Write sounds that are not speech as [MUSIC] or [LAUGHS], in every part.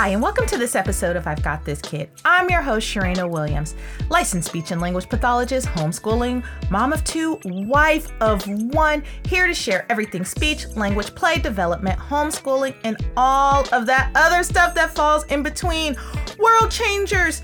Hi, and welcome to this episode of I've Got This Kid. I'm your host, Sharina Williams, licensed speech and language pathologist, homeschooling, mom of two, wife of one, here to share everything speech, language, play development, homeschooling, and all of that other stuff that falls in between. World changers!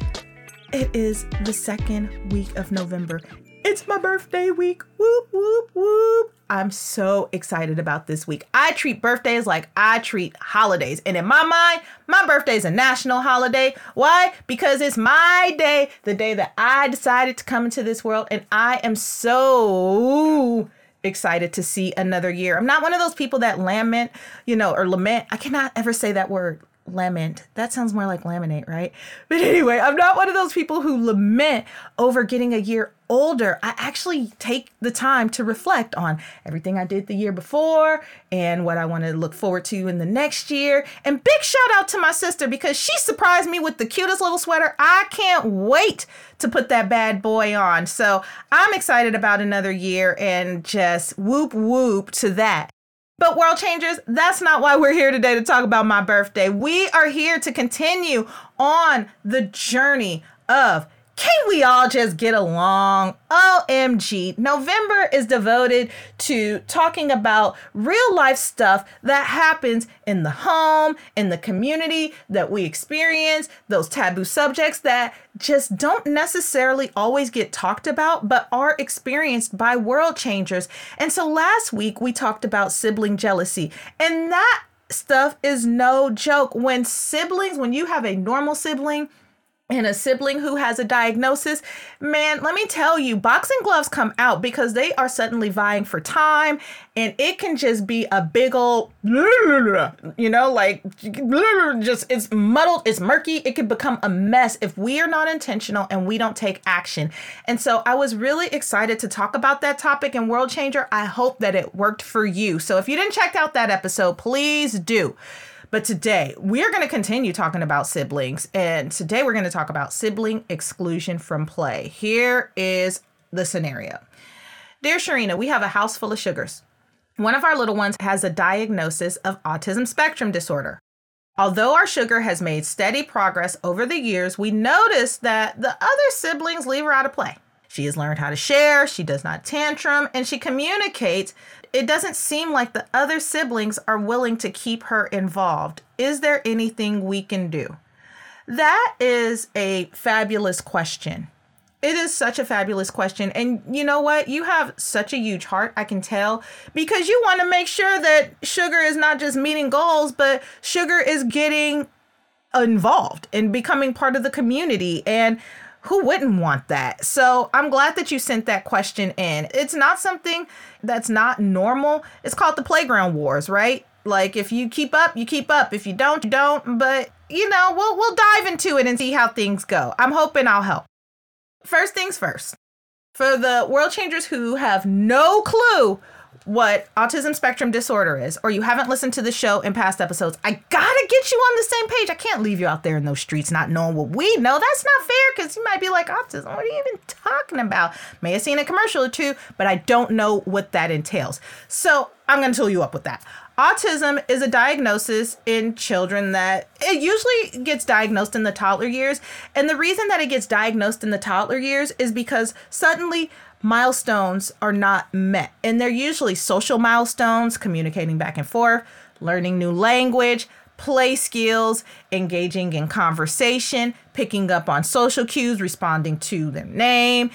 It is the second week of November. It's my birthday week. Whoop, whoop, whoop. I'm so excited about this week. I treat birthdays like I treat holidays. And in my mind, my birthday is a national holiday. Why? Because it's my day, the day that I decided to come into this world. And I am so excited to see another year. I'm not one of those people that lament, you know, or lament. I cannot ever say that word lament. That sounds more like laminate, right? But anyway, I'm not one of those people who lament over getting a year older. I actually take the time to reflect on everything I did the year before and what I want to look forward to in the next year. And big shout out to my sister because she surprised me with the cutest little sweater. I can't wait to put that bad boy on. So I'm excited about another year and just whoop whoop to that. But world changers, that's not why we're here today to talk about my birthday. We are here to continue on the journey of we all just get along? OMG. November is devoted to talking about real life stuff that happens in the home, in the community that we experience, those taboo subjects that just don't necessarily always get talked about, but are experienced by world changers. And so last week we talked about sibling jealousy, and that stuff is no joke. When siblings, when you have a normal sibling, and a sibling who has a diagnosis, man, let me tell you, boxing gloves come out because they are suddenly vying for time and it can just be a big old, [LAUGHS] you know, like [LAUGHS] just it's muddled, it's murky. It can become a mess if we are not intentional and we don't take action. And so I was really excited to talk about that topic in World Changer. I hope that it worked for you. So if you didn't check out that episode, please do. But today we're going to continue talking about siblings. And today we're going to talk about sibling exclusion from play. Here is the scenario Dear Sharina, we have a house full of sugars. One of our little ones has a diagnosis of autism spectrum disorder. Although our sugar has made steady progress over the years, we notice that the other siblings leave her out of play. She has learned how to share, she does not tantrum, and she communicates it doesn't seem like the other siblings are willing to keep her involved. Is there anything we can do? That is a fabulous question. It is such a fabulous question. And you know what? You have such a huge heart, I can tell, because you want to make sure that sugar is not just meeting goals, but sugar is getting involved and becoming part of the community. And who wouldn't want that? So I'm glad that you sent that question in. It's not something that's not normal. It's called the playground wars, right? Like if you keep up, you keep up. If you don't, you don't. But you know, we'll we'll dive into it and see how things go. I'm hoping I'll help. First things first. For the world changers who have no clue what autism spectrum disorder is, or you haven't listened to the show in past episodes, I gotta get you on the same page. I can't leave you out there in those streets not knowing what we know. That's not fair because you might be like, autism, what are you even talking about? May have seen a commercial or two, but I don't know what that entails. So I'm gonna tell you up with that. Autism is a diagnosis in children that it usually gets diagnosed in the toddler years. And the reason that it gets diagnosed in the toddler years is because suddenly milestones are not met. And they're usually social milestones, communicating back and forth, learning new language, play skills, engaging in conversation, picking up on social cues, responding to their name,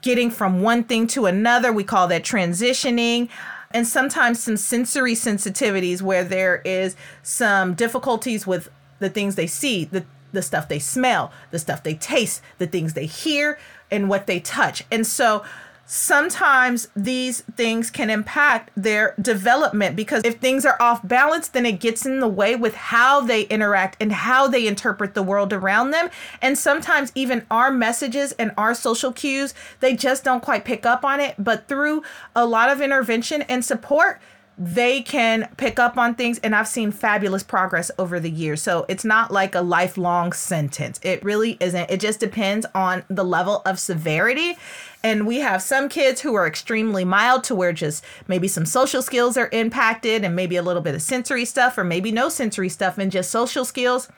getting from one thing to another. We call that transitioning. And sometimes some sensory sensitivities where there is some difficulties with the things they see, the, the stuff they smell, the stuff they taste, the things they hear, and what they touch. And so sometimes these things can impact their development because if things are off balance, then it gets in the way with how they interact and how they interpret the world around them. And sometimes even our messages and our social cues, they just don't quite pick up on it. But through a lot of intervention and support, they can pick up on things and I've seen fabulous progress over the years. So it's not like a lifelong sentence. It really isn't. It just depends on the level of severity. And we have some kids who are extremely mild to where just maybe some social skills are impacted and maybe a little bit of sensory stuff or maybe no sensory stuff and just social skills.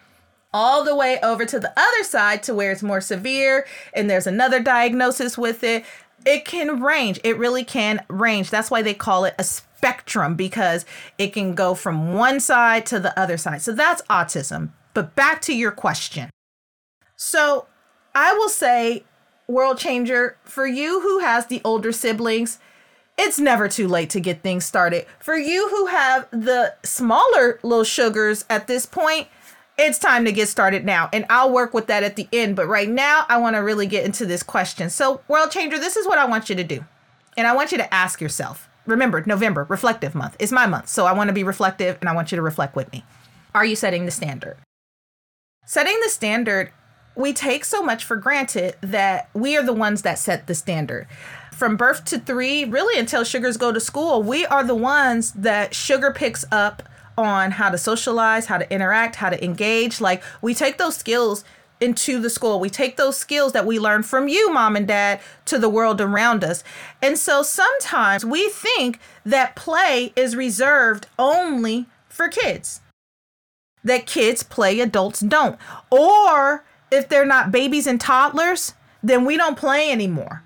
all the way over to the other side to where it's more severe and there's another diagnosis with it. It can range. It really can range. That's why they call it a spectrum because it can go from one side to the other side. So that's autism. But back to your question. So I will say, world changer, for you who has the older siblings, it's never too late to get things started. For you who have the smaller little sugars at this point, it's time to get started now. And I'll work with that at the end. But right now, I want to really get into this question. So, World Changer, this is what I want you to do. And I want you to ask yourself remember, November, reflective month, is my month. So I want to be reflective and I want you to reflect with me. Are you setting the standard? Setting the standard, we take so much for granted that we are the ones that set the standard. From birth to three, really until sugars go to school, we are the ones that sugar picks up on how to socialize, how to interact, how to engage. Like we take those skills into the school. We take those skills that we learn from you, mom and dad, to the world around us. And so sometimes we think that play is reserved only for kids, that kids play, adults don't. Or if they're not babies and toddlers, then we don't play anymore.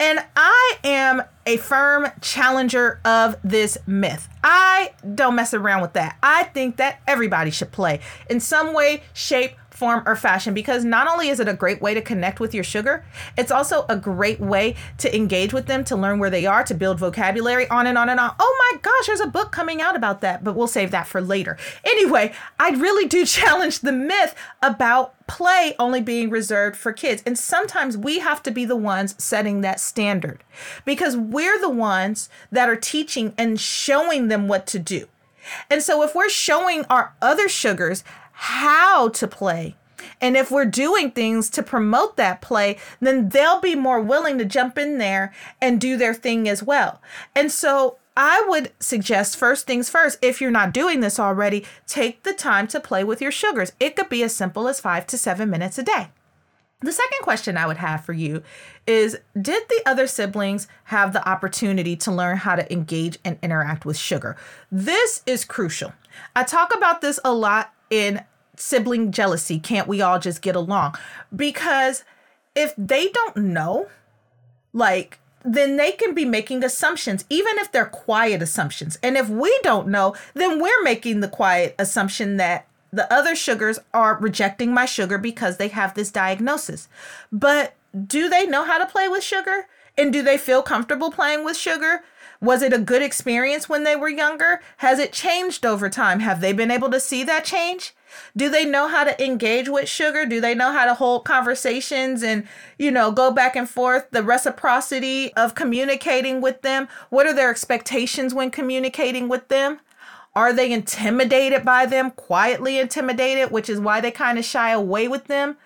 And I am a firm challenger of this myth. I don't mess around with that. I think that everybody should play in some way, shape, form, or fashion because not only is it a great way to connect with your sugar, it's also a great way to engage with them, to learn where they are, to build vocabulary, on and on and on. Oh my gosh, there's a book coming out about that, but we'll save that for later. Anyway, I really do [LAUGHS] challenge the myth about play only being reserved for kids. And sometimes we have to be the ones setting that standard because we're the ones that are teaching and showing them what to do. And so if we're showing our other sugars how to play. And if we're doing things to promote that play, then they'll be more willing to jump in there and do their thing as well. And so I would suggest first things first, if you're not doing this already, take the time to play with your sugars. It could be as simple as five to seven minutes a day. The second question I would have for you is Did the other siblings have the opportunity to learn how to engage and interact with sugar? This is crucial. I talk about this a lot in sibling jealousy. Can't we all just get along? Because if they don't know, like, then they can be making assumptions, even if they're quiet assumptions. And if we don't know, then we're making the quiet assumption that the other sugars are rejecting my sugar because they have this diagnosis. But do they know how to play with sugar? And do they feel comfortable playing with sugar? Was it a good experience when they were younger? Has it changed over time? Have they been able to see that change? Do they know how to engage with sugar? Do they know how to hold conversations and, you know, go back and forth? The reciprocity of communicating with them? What are their expectations when communicating with them? Are they intimidated by them, quietly intimidated, which is why they kind of shy away with them?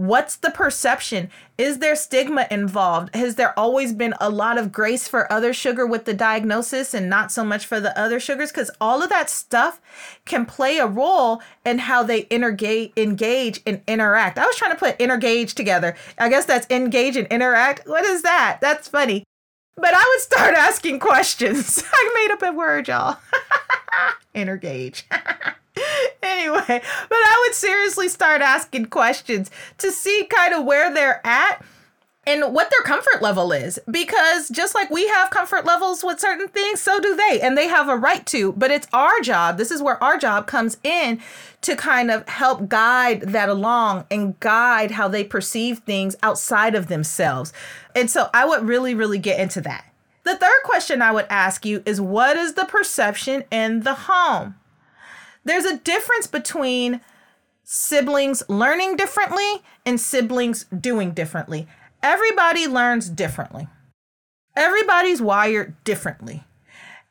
What's the perception? Is there stigma involved? Has there always been a lot of grace for other sugar with the diagnosis and not so much for the other sugars? Because all of that stuff can play a role in how they engage, engage and interact. I was trying to put engage together. I guess that's engage and interact. What is that? That's funny. But I would start [LAUGHS] asking questions. [LAUGHS] I made up a word, y'all. [LAUGHS] Intergage. [LAUGHS] anyway, but I would seriously start asking questions to see kind of where they're at and what their comfort level is. Because just like we have comfort levels with certain things so do they and they have a right to. But it's our job this is where our job comes in to kind of help guide that along and guide how they perceive things outside of themselves. And so i would really really get into that. The third question i would ask you is what is the perception in the home there's a difference between siblings learning differently and siblings doing differently. Everybody learns differently. Everybody's wired differently.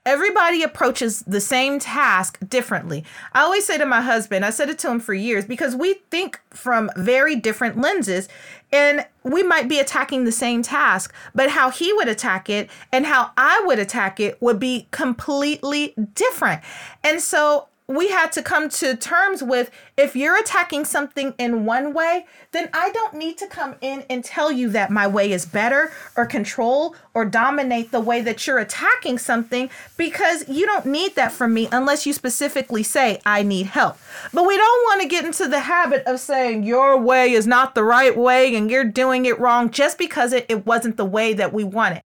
Everybody approaches the same task differently. I always say to my husband, I said it to him for years, because we think from very different lenses and we might be attacking the same task, but how he would attack it and how I would attack it would be completely different. And so we had to come to terms with if you're attacking something in one way, then I don't need to come in and tell you that my way is better or control or dominate the way that you're attacking something because you don't need that from me unless you specifically say, I need help. But we don't want to get into the habit of saying your way is not the right way and you're doing it wrong just because it, it wasn't the way that we want it.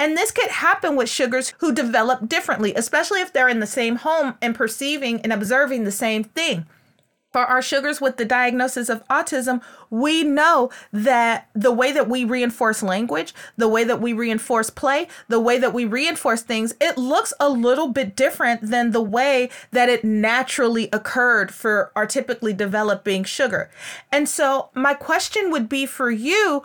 And this could happen with sugars who develop differently, especially if they're in the same home and perceiving and observing the same thing. For our sugars with the diagnosis of autism, we know that the way that we reinforce language, the way that we reinforce play, the way that we reinforce things, it looks a little bit different than the way that it naturally occurred for our typically developing sugar. And so, my question would be for you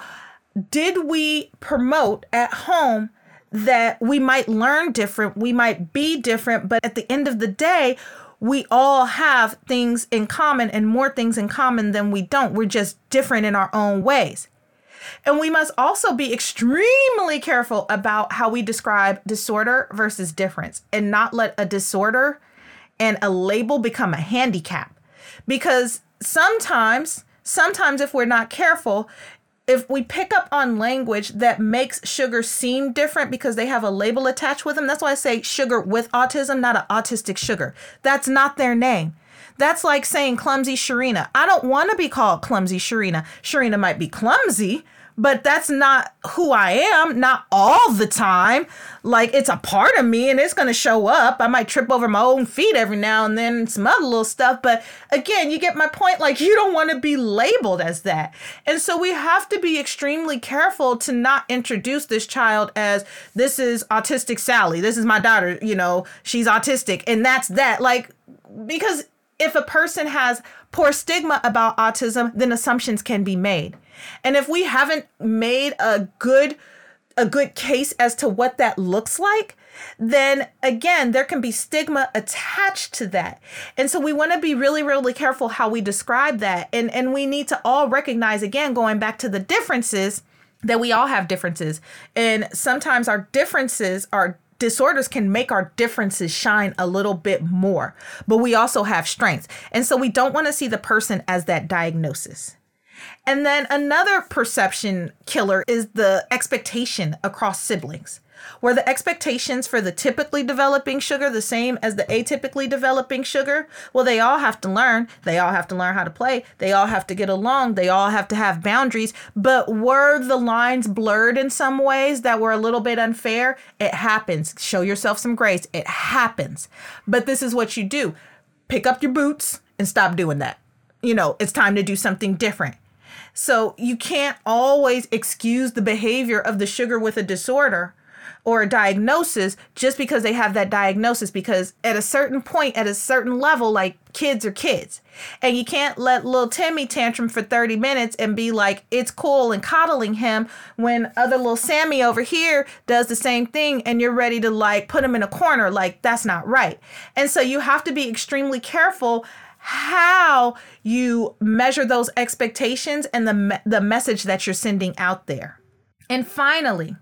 did we promote at home that we might learn different, we might be different, but at the end of the day, we all have things in common and more things in common than we don't. We're just different in our own ways. And we must also be extremely careful about how we describe disorder versus difference and not let a disorder and a label become a handicap. Because sometimes, sometimes if we're not careful, if we pick up on language that makes sugar seem different because they have a label attached with them, that's why I say sugar with autism, not an autistic sugar. That's not their name. That's like saying clumsy Sharina. I don't want to be called clumsy Sharina. Sharina might be clumsy, but that's not who I am, not all the time. Like it's a part of me and it's going to show up. I might trip over my own feet every now and then, some other little stuff. But again, you get my point. Like you don't want to be labeled as that. And so we have to be extremely careful to not introduce this child as this is autistic Sally. This is my daughter, you know, she's autistic. And that's that. Like, because if a person has poor stigma about autism, then assumptions can be made. And if we haven't made a good a good case as to what that looks like, then again, there can be stigma attached to that. And so we want to be really, really careful how we describe that. And, and we need to all recognize, again, going back to the differences, that we all have differences. And sometimes our differences are disorders can make our differences shine a little bit more, but we also have strengths. And so we don't want to see the person as that diagnosis. And then another perception killer is the expectation across siblings. Were the expectations for the typically developing sugar the same as the atypically developing sugar? Well, they all have to learn. They all have to learn how to play. They all have to get along. They all have to have boundaries. But were the lines blurred in some ways that were a little bit unfair? It happens. Show yourself some grace. It happens. But this is what you do pick up your boots and stop doing that. You know, it's time to do something different. So you can't always excuse the behavior of the sugar with a disorder or a diagnosis just because they have that diagnosis because at a certain point at a certain level like kids are kids. And you can't let little timmy tantrum for 30 minutes and be like it's cool and coddling him when other little sammy over here does the same thing and you're ready to like put him in a corner. Like that's not right. And so you have to be extremely careful how you measure those expectations and the the message that you're sending out there. And finally,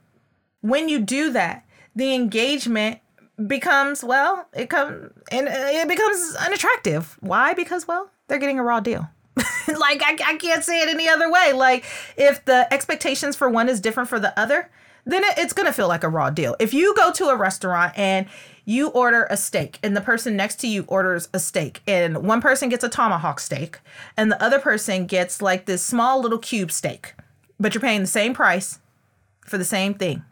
when you do that, the engagement becomes well, it comes and it becomes unattractive. Why? Because well, they're getting a raw deal. [LAUGHS] like I, I can't say it any other way. Like if the expectations for one is different for the other, then it, it's gonna feel like a raw deal. If you go to a restaurant and you order a steak and the person next to you orders a steak and one person gets a tomahawk steak and the other person gets like this small little cube steak but you're paying the same price for the same thing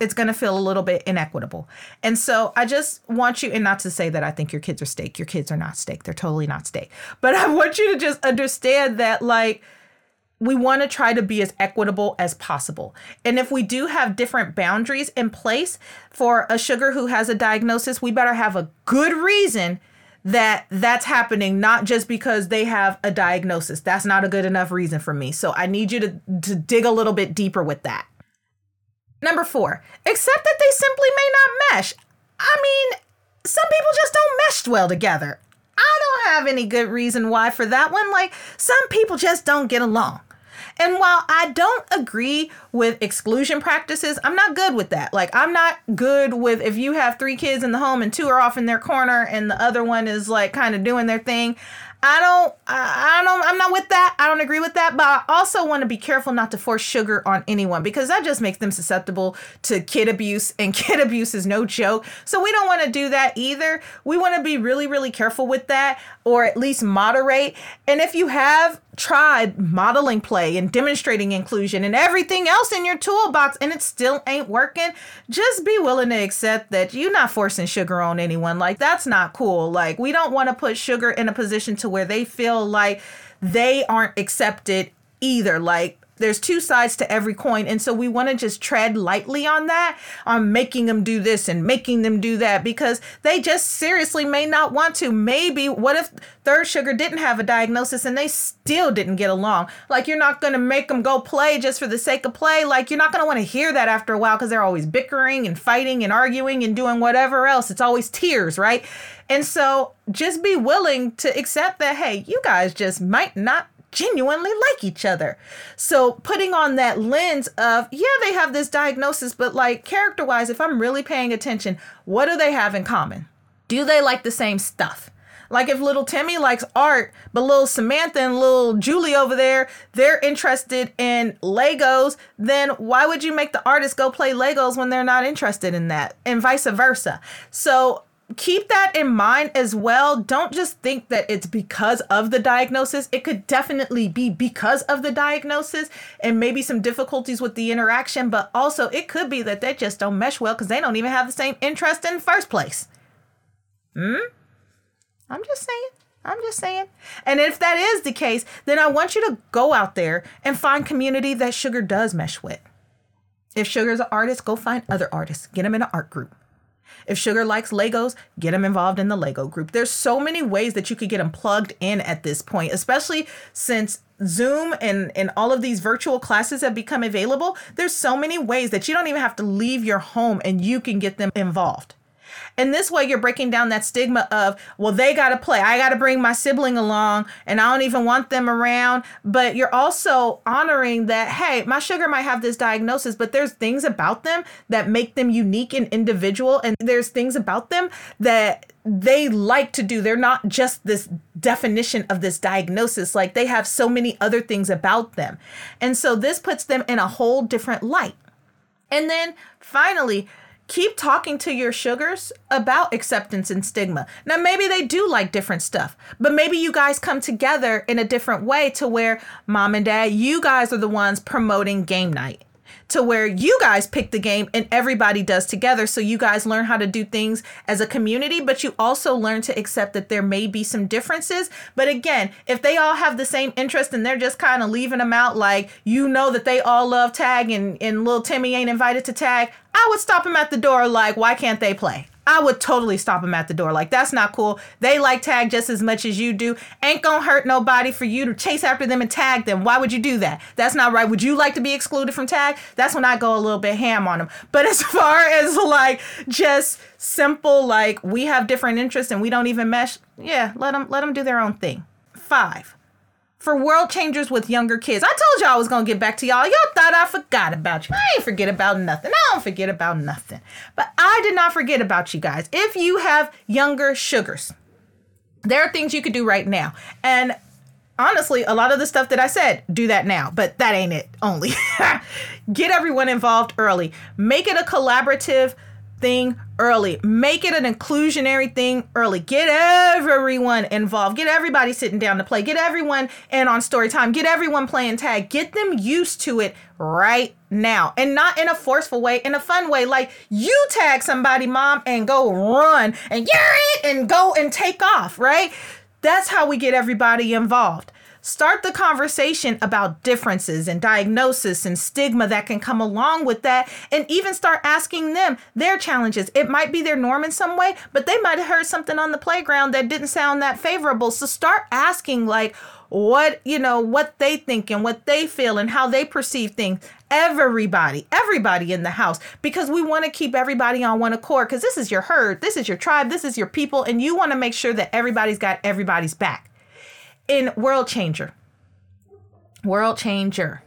it's going to feel a little bit inequitable and so i just want you and not to say that i think your kids are steak your kids are not steak they're totally not steak but [LAUGHS] i want you to just understand that like we want to try to be as equitable as possible. And if we do have different boundaries in place for a sugar who has a diagnosis, we better have a good reason that that's happening not just because they have a diagnosis. That's not a good enough reason for me. So I need you to to dig a little bit deeper with that. Number 4, accept that they simply may not mesh. I mean, some people just don't mesh well together. I don't have any good reason why for that one. Like some people just don't get along. And while I don't agree with exclusion practices, I'm not good with that. Like, I'm not good with if you have three kids in the home and two are off in their corner and the other one is like kind of doing their thing. I don't, I, don't, I'm not with that. I don't agree with that. But I also want to be careful not to force sugar on anyone because that just makes them susceptible to kid abuse, and [LAUGHS] kid abuse is no joke. So we don't want to do that either. We want to be really, really careful with that, or at least moderate. And if you have tried modeling play and demonstrating inclusion and everything else in your toolbox and it still ain't working, just be willing to accept that you're not forcing sugar on anyone. Like, that's not cool. Like, we don't want to put sugar in a position to where they feel like they aren't accepted either. Like, there's two sides to every coin. And so we want to just tread lightly on that on making them do this and making them do that because they just seriously may not want to. Maybe what if third sugar didn't have a diagnosis and they still didn't get along? Like you're not going to make them go play just for the sake of play. Like you're not going to want to hear that after a while because they're always bickering and fighting and arguing and doing whatever else. It's always tears right? And so just be willing to accept that hey you guys just might not genuinely like each other. So putting on that lens of, yeah, they have this diagnosis, but like character wise, if I'm really paying attention, what do they have in common? Do they like the same stuff? Like if little Timmy likes art, but little Samantha and little Julie over there, they're interested in Legos, then why would you make the artist go play Legos when they're not interested in that? And vice versa. So keep that in mind as well. Don't just think that it's because of the diagnosis. It could definitely be because of the diagnosis and maybe some difficulties with the interaction, but also it could be that they just don't mesh well because they don't even have the same interest in the first place. Hmm? I'm just saying. I'm just saying. And if that is the case, then I want you to go out there and find community that Sugar does mesh with. If Sugar's an artist, go find other artists. Get them in an art group if Sugar likes Legos, get him involved in the Lego group. There's so many ways that you could get him plugged in at this point, especially since Zoom and, and all of these virtual classes have become available. There's so many ways that you don't even have to leave your home and you can get them involved. And this way, you're breaking down that stigma of, well, they got to play. I got to bring my sibling along and I don't even want them around. But you're also honoring that, hey, my sugar might have this diagnosis, but there's things about them that make them unique and individual. And there's things about them that they like to do. They're not just this definition of this diagnosis, like they have so many other things about them. And so this puts them in a whole different light. And then finally, keep talking to your sugars about acceptance and stigma. Now, maybe they do like different stuff, but maybe you guys come together in a different way to where mom and dad, you guys are the ones promoting game night to where you guys pick the game and everybody does together. So you guys learn how to do things as a community, but you also learn to accept that there may be some differences. But again, if they all have the same interest and they're just kind of leaving them out, like you know that they all love tag and, and little Timmy ain't invited to tag, I would stop him at the door like, why can't they play? I would totally stop them at the door. Like, that's not cool. They like tag just as much as you do. Ain't gonna hurt nobody for you to chase after them and tag them. Why would you do that? That's not right. Would you like to be excluded from tag? That's when I go a little bit ham on them. But as [LAUGHS] far as like just simple, like we have different interests and we don't even mesh, yeah, let them let them do their own thing. Five for world changers with younger kids. I told y'all I was gonna get back to y'all. Y'all thought I forgot about you. I ain't forget about nothing. I don't forget about nothing. But I did not forget about you guys. If you have younger sugars, there are things you could do right now. And honestly, a lot of the stuff that I said, do that now, but that ain't it only. [LAUGHS] Get everyone involved early. Make it a collaborative thing early. Make it an inclusionary thing early. Get everyone involved. Get everybody sitting down to play. Get everyone in on story time. Get everyone playing tag. Get them used to it right now and not in a forceful way, in a fun way. Like you tag somebody, mom, and go run and you're it and go and take off, right? That's how we get everybody involved. Start the conversation about differences and diagnosis and stigma that can come along with that, and even start asking them their challenges. It might be their norm in some way, but they might have heard something on the playground that didn't sound that favorable. So start asking, like, what you know what they think and what they feel and how they perceive things everybody everybody in the house because we want to keep everybody on one accord because this is your herd this is your tribe this is your people and you want to make sure that everybody's got everybody's back in World Changer. World Changer.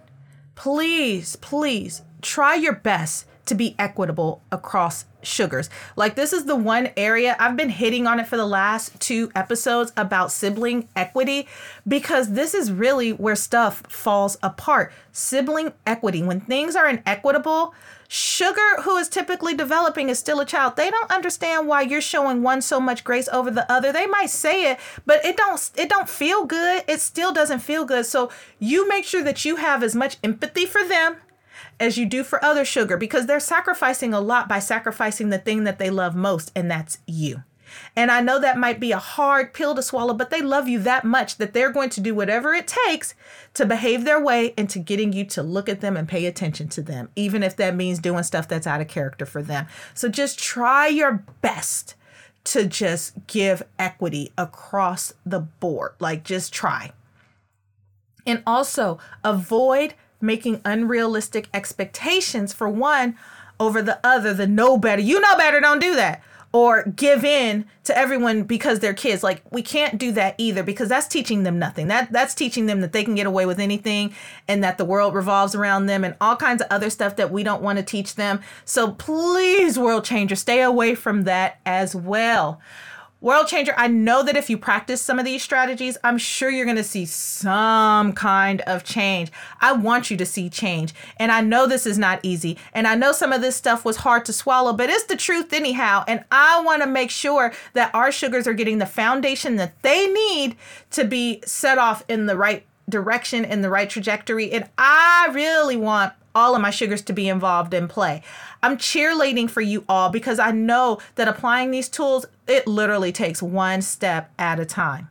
please, please try your best to be equitable across sugars. Like this is the one area I've been hitting on it for the last two episodes about sibling equity because this is really where stuff falls apart. Sibling equity when things are inequitable, Sugar, who is typically developing, is still a child. They don't understand why you're showing one so much grace over the other. They might say it, but it don't it don't feel good. It still doesn't feel good. So you make sure that you have as much empathy for them as you do for other sugar because they're sacrificing a lot by sacrificing the thing that they love most, and that's you. And I know that might be a hard pill to swallow, but they love you that much that they're going to do whatever it takes to behave their way into getting you to look at them and pay attention to them, even if that means doing stuff that's out of character for them. So just try your best to just give equity across the board. Like, just try. And also avoid making unrealistic expectations for one over the other, the know better. You know better, don't do that or give in to everyone because they're kids. Like we can't do that either because that's teaching them nothing. That that's teaching them that they can get away with anything and that the world revolves around them and all kinds of other stuff that we don't want to teach them. So please world changer, stay away from that as well. World Changer, I know that if you practice some of these strategies, I'm sure you're going to see some kind of change. I want you to see change. And I know this is not easy. And I know some of this stuff was hard to swallow, but it's the truth anyhow. And I want to make sure that our sugars are getting the foundation that they need to be set off in the right direction, in the right trajectory. And I really want all of my sugars to be involved in play. I'm cheerleading for you all because I know that applying these tools, it literally takes one step at a time.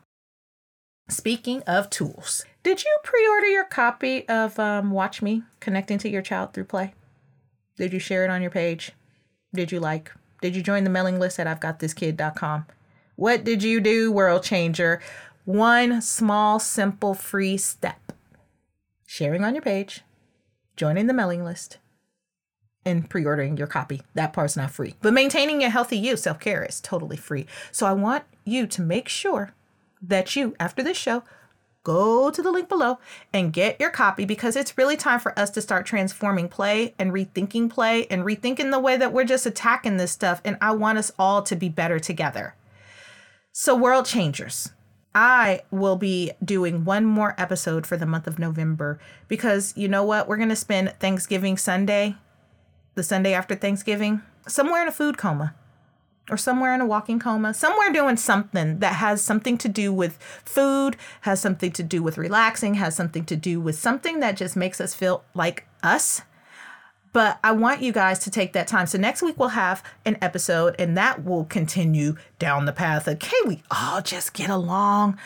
Speaking of tools, did you pre order your copy of um, Watch Me Connecting to Your Child Through Play? Did you share it on your page? Did you like? Did you join the mailing list at I'veGotThisKid.com? What did you do, world changer? One small, simple, free step. Sharing on your page, joining the mailing list, and pre ordering your copy. That part's not free. But maintaining a healthy you, self care, is totally free. So I want you to make sure that you, after this show, go to the link below and get your copy because it's really time for us to start transforming play and rethinking play and rethinking the way that we're just attacking this stuff. And I want us all to be better together. So, world changers. I will be doing one more episode for the month of November because you know what? We're going to spend Thanksgiving Sunday the Sunday after Thanksgiving, somewhere in a food coma or somewhere in a walking coma, somewhere doing something that has something to do with food, has something to do with relaxing, has something to do with something that just makes us feel like us. But I want you guys to take that time. So next week we'll have an episode and that will continue down the path of can we all just get along?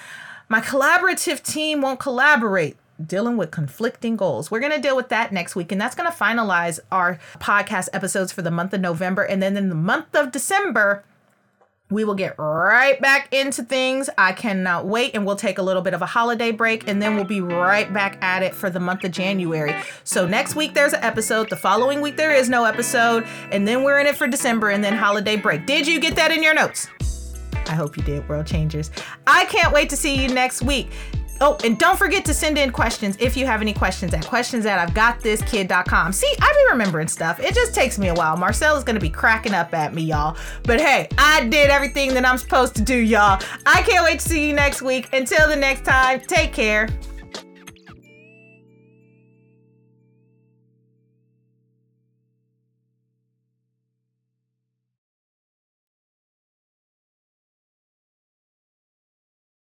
My collaborative team won't collaborate dealing with conflicting goals. We're going to deal with that next week, and that's going to finalize our podcast episodes for the month of November. And then in the month of December, we will get right back into things. I cannot wait, and we'll take a little bit of a holiday break, and then we'll be right back at it for the month of January. So, next week there's an episode, the following week there is no episode, and then we're in it for December and then holiday break. Did you get that in your notes? I hope you did, World Changers. I can't wait to see you next week. Oh, and don't forget to send in questions if you have any questions at questions at I've got this kid.com. See, I be remembering stuff. It just takes me a while. Marcel is gonna be cracking up at me, y'all. But hey, I did everything that I'm supposed to do, y'all. I can't wait to see you next week. Until the next time, take care.